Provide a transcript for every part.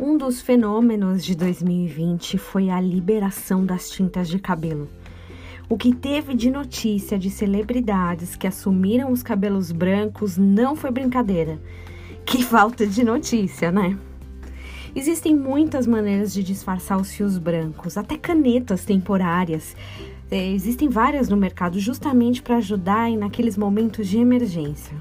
Um dos fenômenos de 2020 foi a liberação das tintas de cabelo. O que teve de notícia de celebridades que assumiram os cabelos brancos não foi brincadeira. Que falta de notícia, né? Existem muitas maneiras de disfarçar os fios brancos, até canetas temporárias. É, existem várias no mercado justamente para ajudar naqueles momentos de emergência.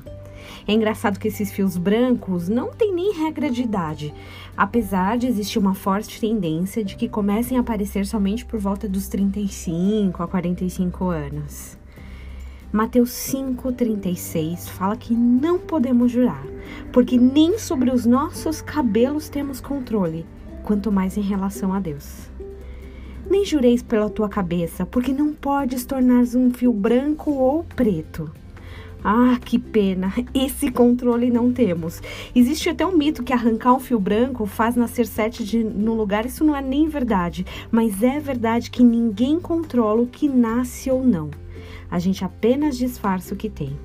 É engraçado que esses fios brancos não têm nem regra de idade, apesar de existir uma forte tendência de que comecem a aparecer somente por volta dos 35 a 45 anos. Mateus 5,36 fala que não podemos jurar, porque nem sobre os nossos cabelos temos controle, quanto mais em relação a Deus. Nem jureis pela tua cabeça, porque não podes tornar um fio branco ou preto. Ah, que pena! Esse controle não temos. Existe até um mito que arrancar um fio branco faz nascer sete de, no lugar. Isso não é nem verdade, mas é verdade que ninguém controla o que nasce ou não. A gente apenas disfarça o que tem.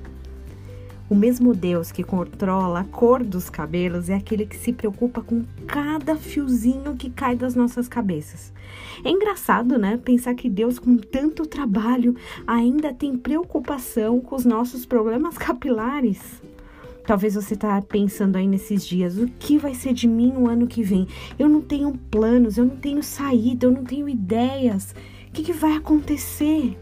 O mesmo Deus que controla a cor dos cabelos é aquele que se preocupa com cada fiozinho que cai das nossas cabeças. É engraçado, né? Pensar que Deus, com tanto trabalho, ainda tem preocupação com os nossos problemas capilares. Talvez você está pensando aí nesses dias, o que vai ser de mim o ano que vem? Eu não tenho planos, eu não tenho saída, eu não tenho ideias. O que, que vai acontecer?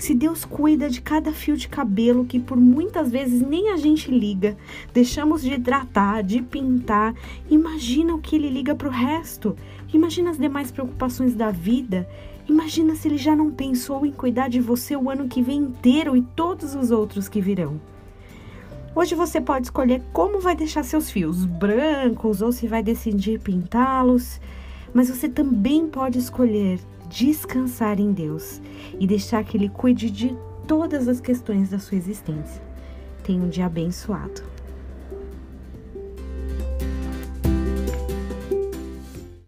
Se Deus cuida de cada fio de cabelo que por muitas vezes nem a gente liga, deixamos de hidratar, de pintar, imagina o que ele liga para o resto. Imagina as demais preocupações da vida. Imagina se ele já não pensou em cuidar de você o ano que vem inteiro e todos os outros que virão. Hoje você pode escolher como vai deixar seus fios brancos ou se vai decidir pintá-los, mas você também pode escolher descansar em Deus e deixar que Ele cuide de todas as questões da sua existência. Tenha um dia abençoado.